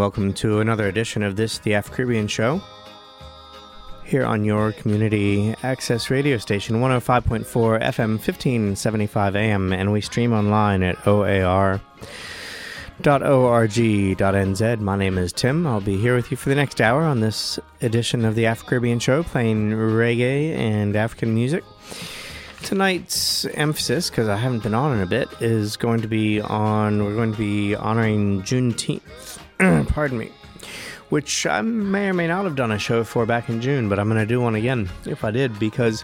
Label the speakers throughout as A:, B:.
A: Welcome to another edition of this, the Afro Caribbean Show, here on your community access radio station 105.4 FM 1575 AM, and we stream online at oar.org.nz. My name is Tim. I'll be here with you for the next hour on this edition of the Afro Caribbean Show, playing reggae and African music. Tonight's emphasis, because I haven't been on in a bit, is going to be on. We're going to be honoring Juneteenth. Pardon me. Which I may or may not have done a show for back in June, but I'm going to do one again if I did, because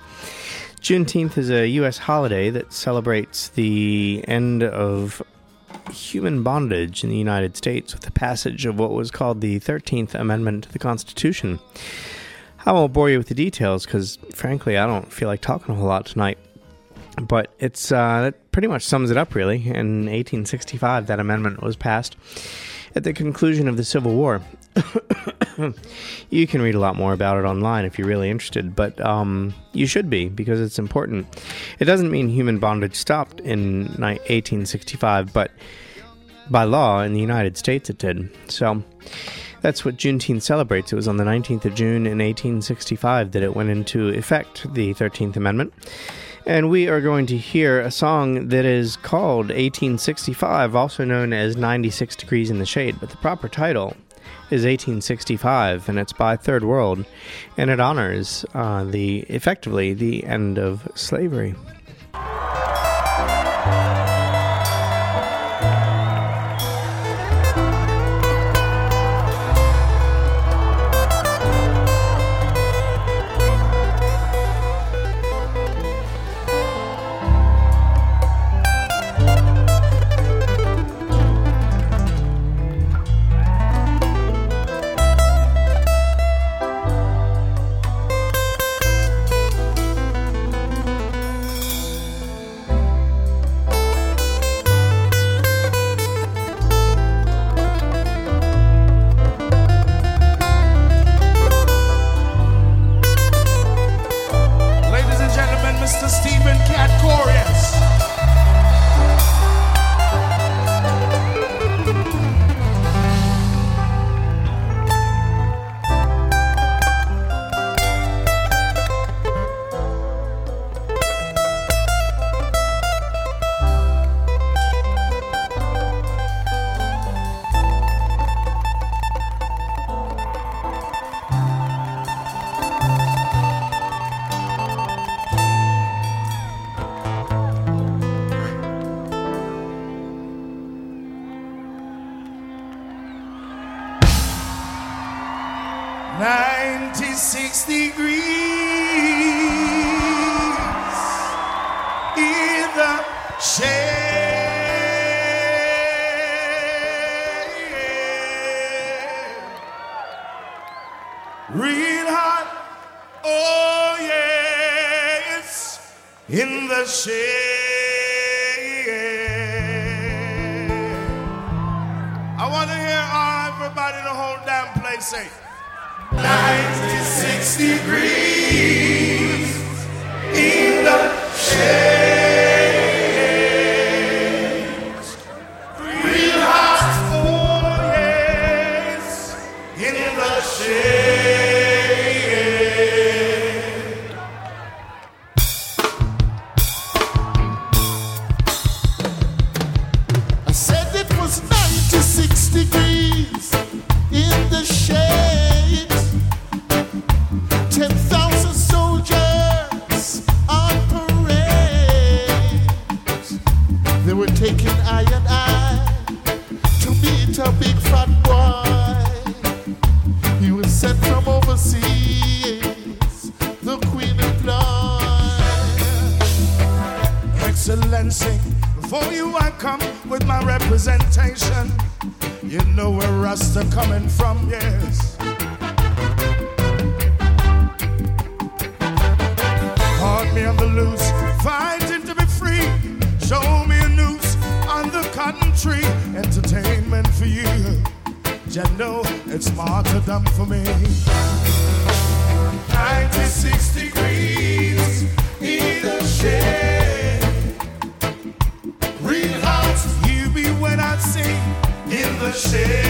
A: Juneteenth is a U.S. holiday that celebrates the end of human bondage in the United States with the passage of what was called the 13th Amendment to the Constitution. I won't bore you with the details because, frankly, I don't feel like talking a whole lot tonight. But it's uh, that pretty much sums it up, really. In 1865, that amendment was passed at the conclusion of the Civil War. you can read a lot more about it online if you're really interested, but um, you should be because it's important. It doesn't mean human bondage stopped in 1865, but by law in the United States it did. So that's what Juneteenth celebrates. It was on the 19th of June in 1865 that it went into effect, the 13th Amendment. And we are going to hear a song that is called 1865, also known as 96 Degrees in the Shade, but the proper title is 1865, and it's by Third World, and it honors uh, the effectively the end of slavery.
B: 360 degrees. tree entertainment for you. Jendo, it's martyrdom for me. 96 degrees in the shade. Greenhouse, you be when I sing in the shade.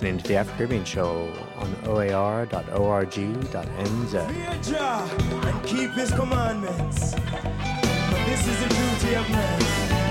A: listening to the Afro Caribbean Show on oar.org.nz.
C: And keep his commandments. This is the duty of.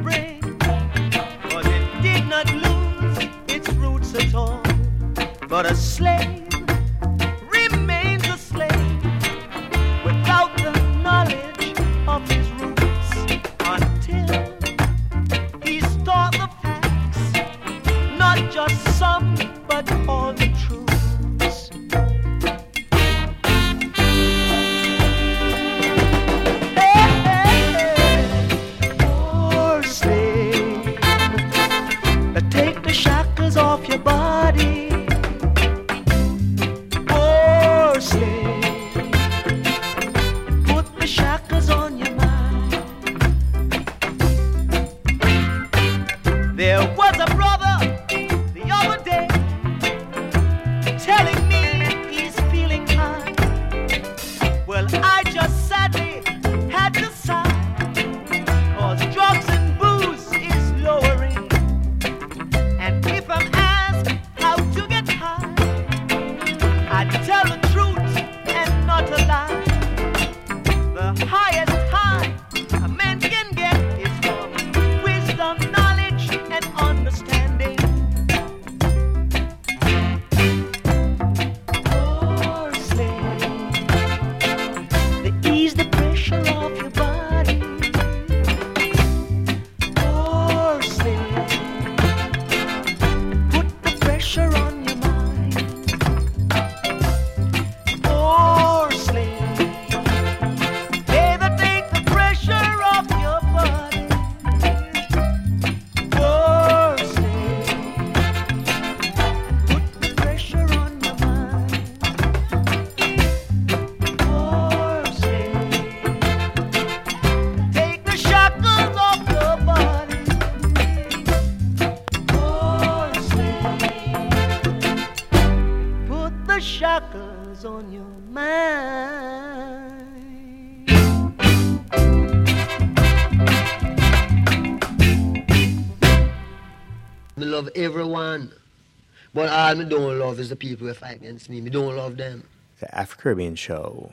D: spring, but it did not lose its roots at all. But a slave
E: God, me don't love is the people who fight against me. Me don't love them.
F: The Afro Caribbean Show.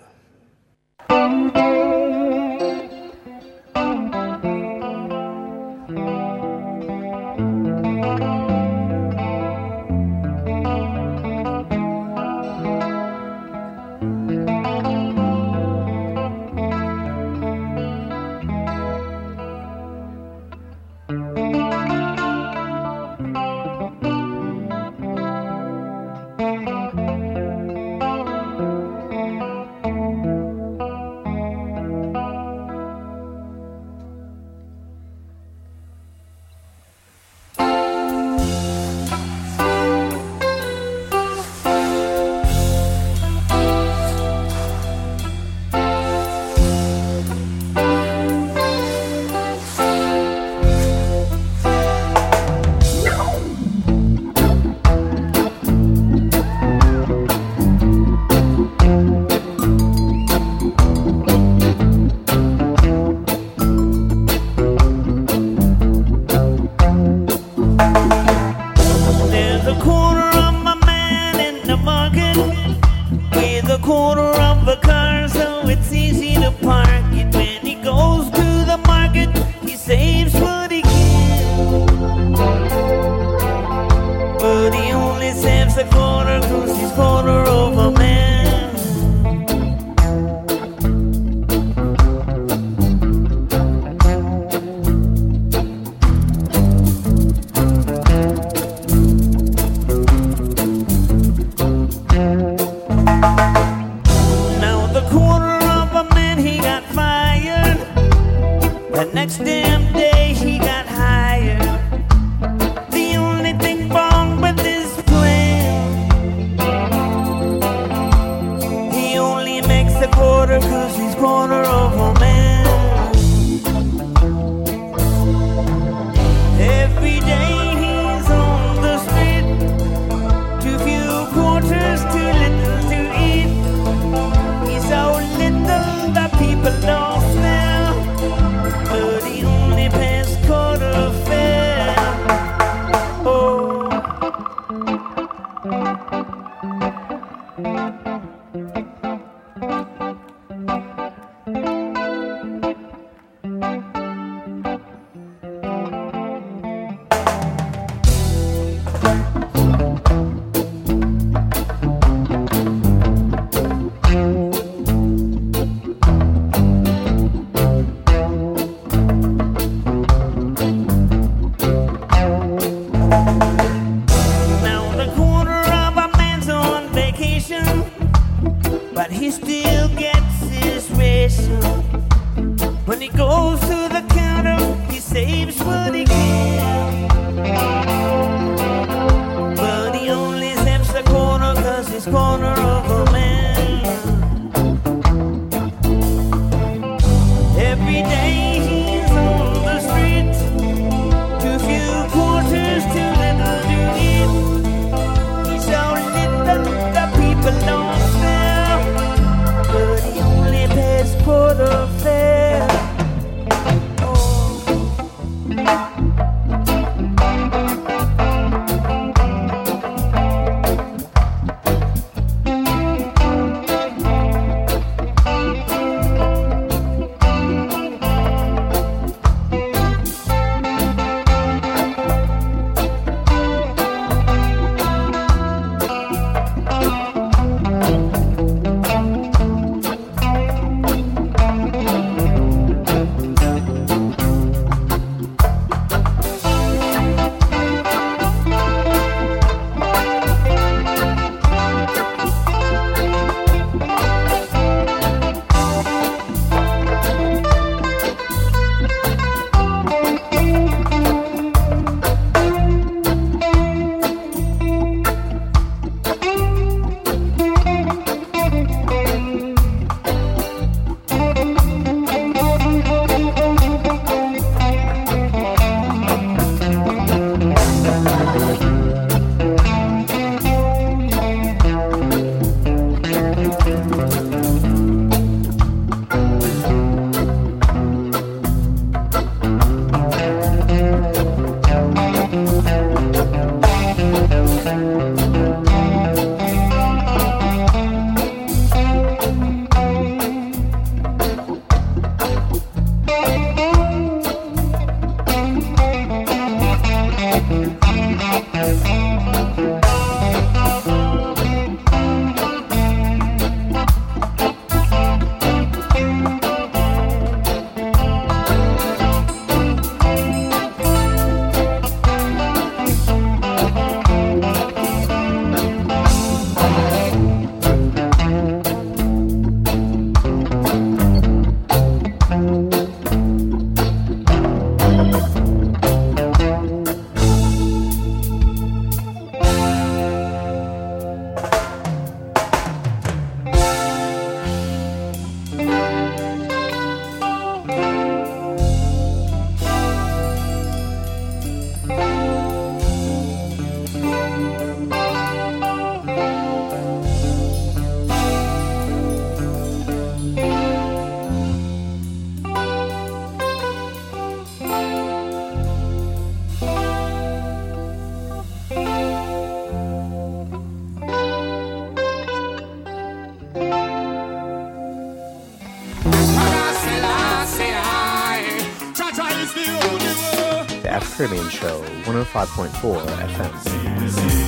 G: 105.4 FM.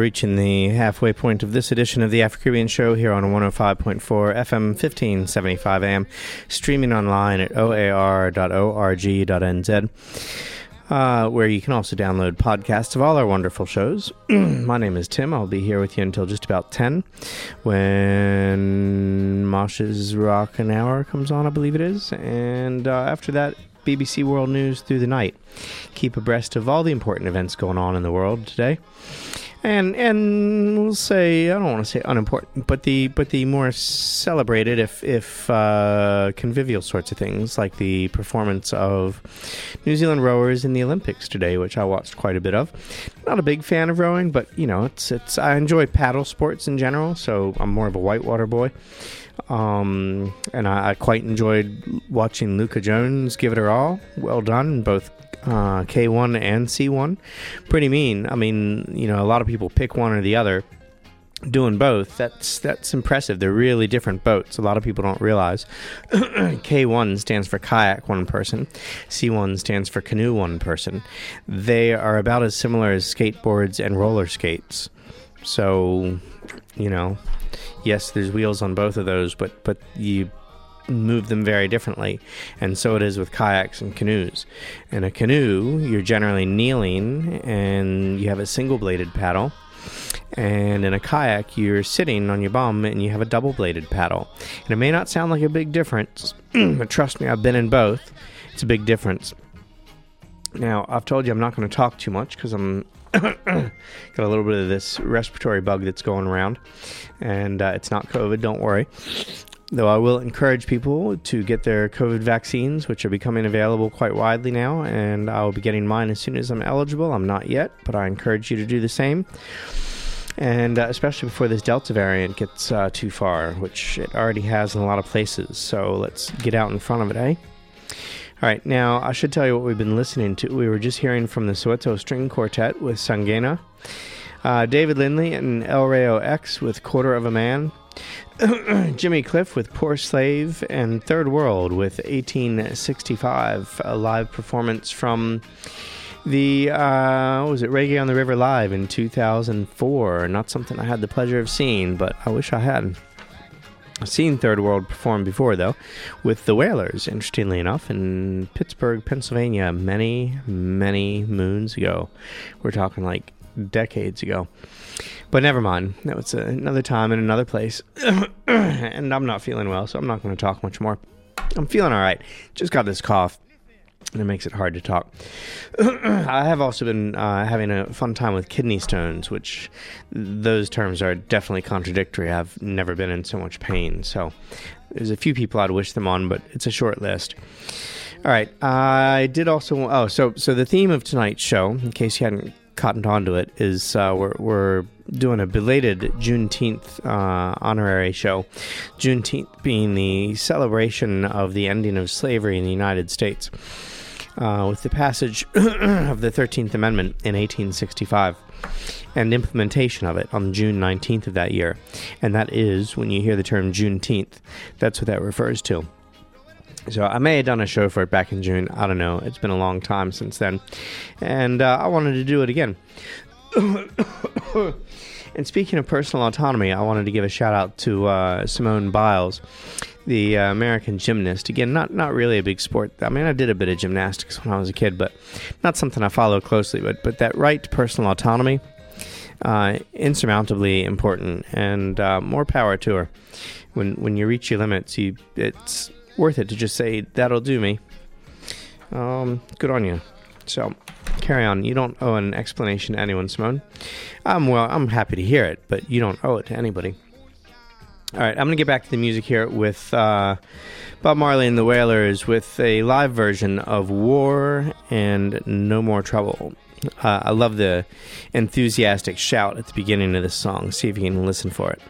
G: Reaching the halfway point of this edition of the Afro Caribbean Show here on 105.4 FM 1575 AM, streaming online at oar.org.nz.
A: uh, where you can also download podcasts of all our wonderful shows. My name is Tim. I'll be here with you until just about 10 when Mosh's Rockin' Hour comes on, I believe it is. And uh, after that, BBC World News through the night. Keep abreast of all the important events going on in the world today. And and we'll say I don't want to say unimportant, but the but the more celebrated, if if uh, convivial sorts of things, like the performance of New Zealand rowers in the Olympics today, which I watched quite a bit of. Not a big fan of rowing, but you know it's it's I enjoy paddle sports in general, so I'm more of a whitewater boy. Um, and I, I quite enjoyed watching Luuka Jones give it her all. Well done, both uh, K1 and C1. Pretty mean. I mean, you know, a lot of people pick one or the other. Doing both, that's that's impressive. They're really different boats. A lot of people don't realize. K1 stands for kayak one person. C1 stands for canoe one person. They are about as similar as skateboards and roller skates. So, you know, yes, there's wheels on both of those, but but you move them very differently. And so it is with kayaks and canoes. In a canoe, you're generally kneeling and you have a single bladed paddle. And in a kayak, you're sitting on your bum and you have a double bladed paddle. And it may not sound like a big difference, but trust me, I've been in both. It's a big difference. Now, I've told you I'm not going to talk too much because I'm got a little bit of this respiratory bug that's going around, and uh, it's not COVID. Don't worry. Though I will encourage people to get their COVID vaccines, which are becoming available quite widely now, and I will be getting mine as soon as I'm eligible. I'm not yet, but I encourage you to do the same. And uh, especially before this Delta variant gets uh, too far, which it already has in a lot of places. So let's get out in front of it, eh? All right, now I should tell you what we've been listening to. We were just hearing from the Soweto String Quartet with Sangena, uh, David Lindley and El Rayo X with Quarter of a Man, Jimmy Cliff with Poor Slave, and Third World with 1865, a live performance from the uh, was it Reggae on the River live in 2004. Not something I had the pleasure of seeing, but I wish I had. I've seen Third World perform before, though, with the Wailers, interestingly enough, in Pittsburgh, Pennsylvania, many, many moons ago. We're talking like decades ago. But never mind. That was another time in another place. and I'm not feeling well, so I'm not going to talk much more. I'm feeling all right. Just got this cough. And it makes it hard to talk. I have also been uh, having a fun time with kidney stones, which those terms are definitely contradictory. I've never been in so much pain. So there's a few people I'd wish them on, but it's a short list. All right. I did also. Oh, so so the theme of tonight's show, in case you hadn't cottoned onto it, is uh, we're, we're doing a belated Juneteenth uh, honorary show. Juneteenth being the celebration of the ending of slavery in the United States. Uh, with the passage of the 13th Amendment in 1865 and implementation of it on June 19th of that year. And that is, when you hear the term Juneteenth, that's what that refers to. So I may have done a show for it back in June. I don't know. It's been a long time since then. And uh, I wanted to do it again. and speaking of personal autonomy, I wanted to give a shout out to uh, Simone Biles, the uh, American gymnast. Again, not not really a big sport. I mean, I did a bit of gymnastics when I was a kid, but not something I follow closely. But but that right to personal autonomy, uh, insurmountably important, and uh, more power to her. When when you reach your limits, you it's worth it to just say that'll do me. Um, good on you. So carry on. You don't owe an explanation to anyone, Simone. Um, well, I'm happy to hear it, but you don't owe it to anybody. All right, I'm going to get back to the music here with uh, Bob Marley and the Wailers with a live version of War and No More Trouble. Uh, I love the enthusiastic shout at the beginning of this song. See if you can listen for it.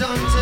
H: And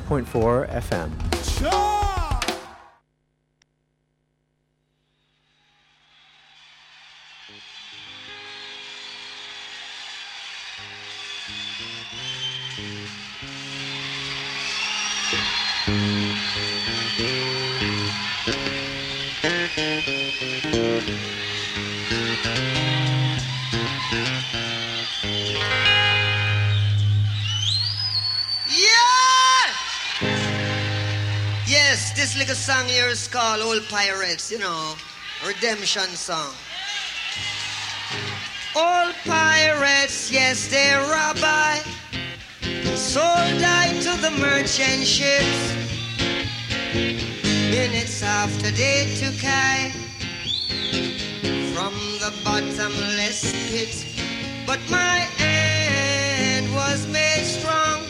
A: 105.4 FM.
H: Called Old Pirates, you know, redemption song. Old pirates, yes, they robbed I, sold I to the merchant ships. Minutes after they took I from the bottomless pit, but my hand was made strong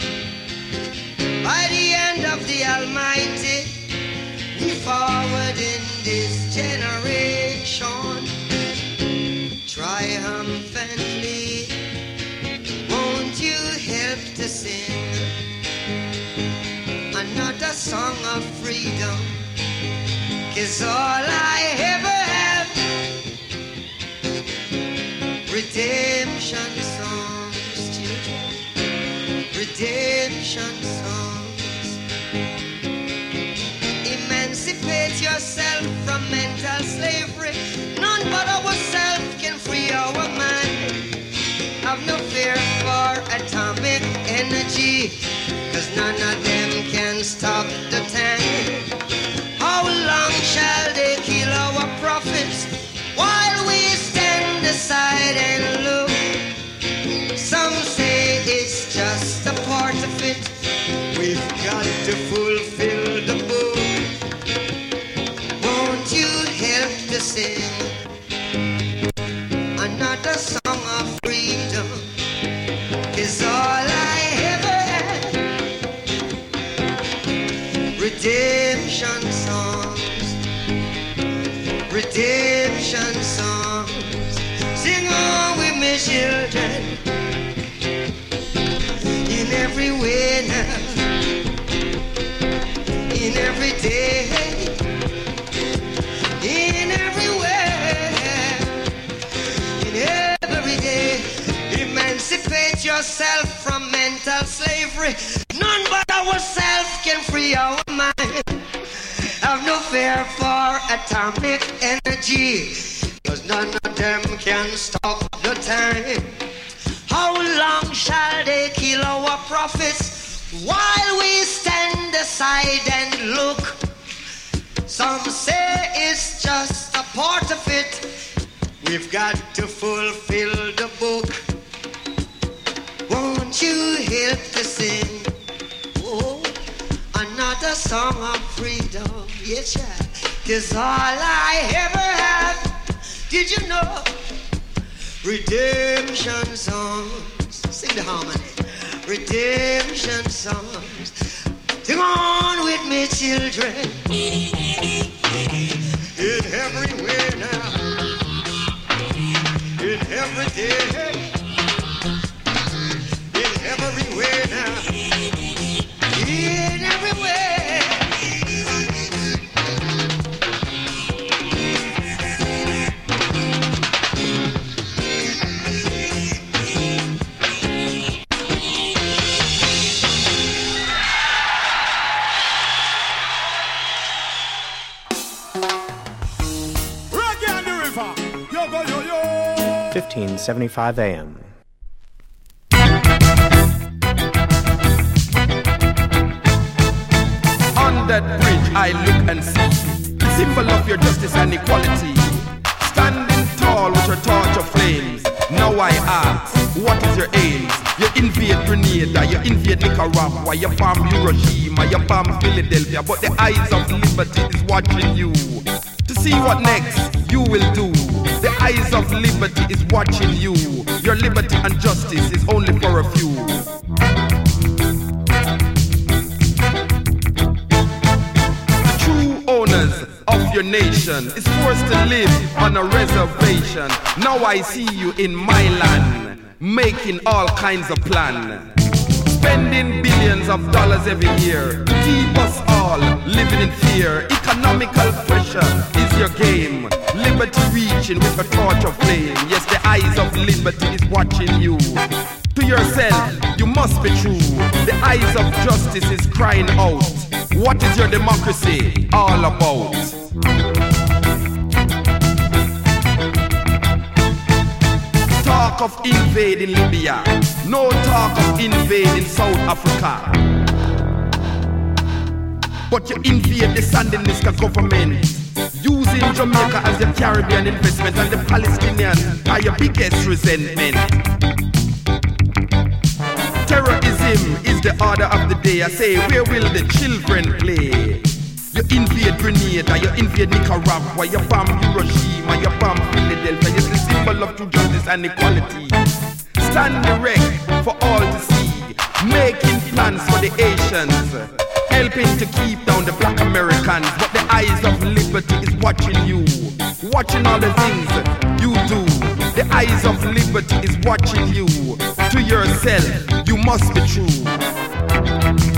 H: by the hand of the Almighty. Song of freedom? Cause all I ever have redemption songs, children, redemption songs. Children. In every way now, in every day, in every way, in every day. Emancipate yourself from mental slavery. None but ourselves can free our mind. Have no fear for atomic energy, cause none of them can stop the time. How long shall they kill our prophets while we stand aside and look? Some say it's just a part of it. We've got to fulfill the book. Won't you help to sing? Oh, another song of freedom. Yes, yeah. All I ever have, did you know? Redemption songs. Sing the harmony. Redemption songs. Sing on with me, children. In every way now. In every day. In every way now. In every
A: 1575 AM.
I: On that bridge, I look and see the symbol of your justice and equality. Standing tall with your torch of flames. Now I ask, what is your aim? You invade Grenada, you invade Nicaragua, you bomb Hiroshima, you bomb Philadelphia, but the eyes of liberty is watching you. To see what next you will do. Eyes of liberty is watching you. Your liberty and justice is only for a few. True owners of your nation is forced to live on a reservation. Now I see you in my land, making all kinds of plan. Spending billions of dollars every year to keep us all living in fear. Economical pressure is your game. Liberty reaching with a torch of flame. Yes, the eyes of liberty is watching you. To yourself, you must be true. The eyes of justice is crying out. What is your democracy all about? Talk of invading Libya, no talk of invading South Africa.
J: but you invade the Sandinista government. Using Jamaica as your Caribbean investment and the Palestinians are your biggest resentment. Terrorism is the order of the day. I say, where will the children play? Invade Grenada, you invade Nicaragua, you bomb Hiroshima, you bomb Philadelphia. You're the symbol of true justice and equality. Stand erect for all to see, making plans for the Asians, helping to keep down the black Americans. But the eyes of liberty is watching you, watching all the things you do. The eyes of liberty is watching you. To yourself, you must be true.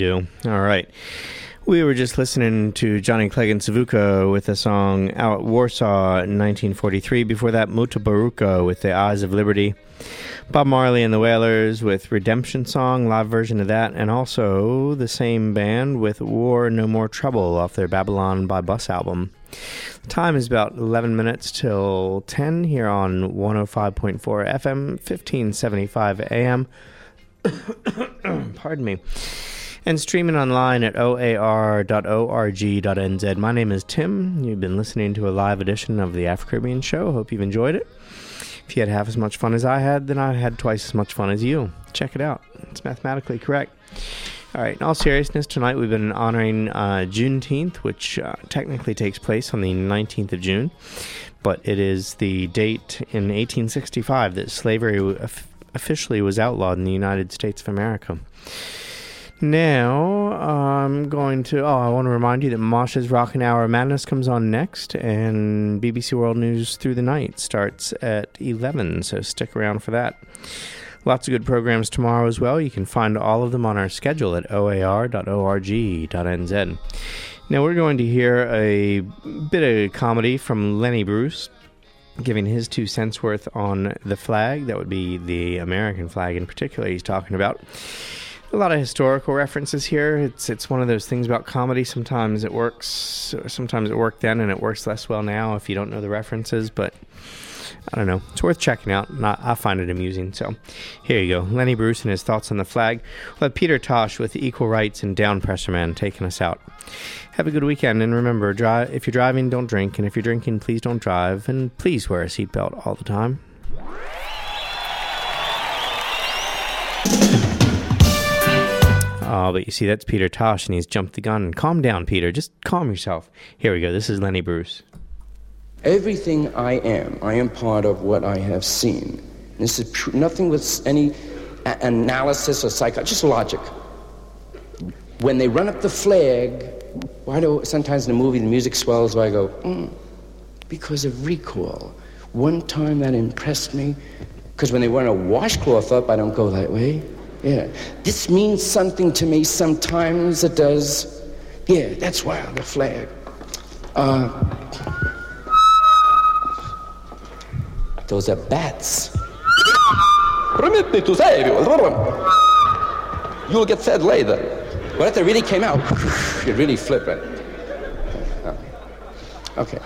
A: do. All right. We were just listening to Johnny Clegg and Savuka with the song Out Warsaw in 1943. Before that, Muta Mutabaruka with The Eyes of Liberty. Bob Marley and the Wailers with Redemption Song, live version of that. And also the same band with War No More Trouble off their Babylon by Bus album. The Time is about 11 minutes till 10 here on 105.4 FM, 1575 AM. Pardon me. And streaming online at oar.org.nz. My name is Tim. You've been listening to a live edition of the Afro Caribbean Show. Hope you've enjoyed it. If you had half as much fun as I had, then I had twice as much fun as you. Check it out. It's mathematically correct. All right, in all seriousness, tonight we've been honoring uh, Juneteenth, which uh, technically takes place on the 19th of June, but it is the date in 1865 that slavery officially was outlawed in the United States of America. Now, I'm going to. Oh, I want to remind you that Moshe's Rockin' Hour Madness comes on next, and BBC World News Through the Night starts at 11, so stick around for that. Lots of good programs tomorrow as well. You can find all of them on our schedule at oar.org.nz. Now, we're going to hear a bit of comedy from Lenny Bruce giving his two cents worth on the flag. That would be the American flag in particular, he's talking about. A lot of historical references here. It's it's one of those things about comedy. Sometimes it works. Sometimes it worked then, and it works less well now if you don't know the references. But I don't know. It's worth checking out. and I, find it amusing. So here you go. Lenny Bruce and his thoughts on the flag. We'll have Peter Tosh with Equal Rights and Down Pressure Man taking us out. Have a good weekend, and remember. If you're driving, don't drink, and if you're drinking, please don't drive, and please wear a seatbelt all the time. Oh, but you see, that's Peter Tosh, and he's jumped the gun. Calm down, Peter. Just calm yourself. Here we go. This is Lenny Bruce.
K: Everything I am, I am part of what I have seen. This is tr- nothing with any a- analysis or psycho, just logic. When they run up the flag, why do sometimes in a movie the music swells? Why I go, mm, because of recall. One time that impressed me, because when they run a washcloth up, I don't go that way. Yeah, this means something to me. Sometimes it does. Yeah, that's why the flag. Uh, those are bats. Permit me to say, you'll get fed later. But if they really came out, you'd really flip it. Okay.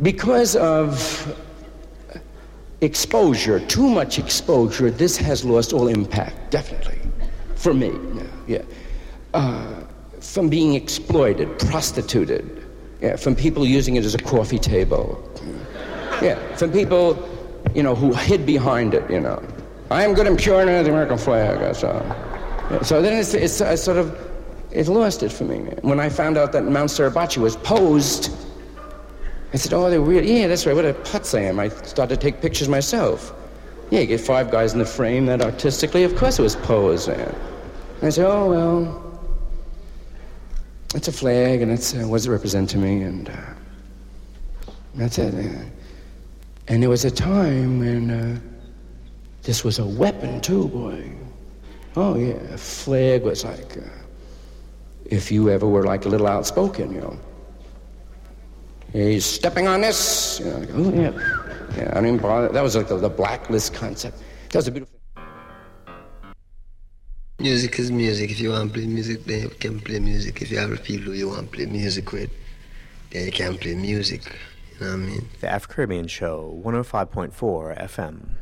K: Because of exposure, too much exposure, this has lost all impact, definitely. For me, yeah. Uh, from being exploited, prostituted, yeah, from people using it as a coffee table. Yeah, from people, you know, who hid behind it, you know. I am good and pure under the American flag, so. Yeah, so then it's, it's, it's sort of, it lost it for me. When I found out that Mount Suribachi was posed, I said, oh, they're weird. Yeah, that's right, what a putz I am. I started to take pictures myself. Yeah, you get five guys in the frame that artistically, of course it was posed. Yeah. And I said, oh, well, it's a flag, and it's, uh, what does it represent to me? And uh, that's it. And there was a time when uh, this was a weapon, too, boy. Oh, yeah, a flag was like, uh, if you ever were like a little outspoken, you know. He's stepping on this. You know, like, oh, yeah. Yeah, I don't even bother. That was like the, the blacklist concept. That was a beautiful.
E: Music is music. If you want to play music, then you can play music. If you have a people who you want to play music with, then you can play music. You know what I mean?
A: The Afro Caribbean Show, 105.4 FM.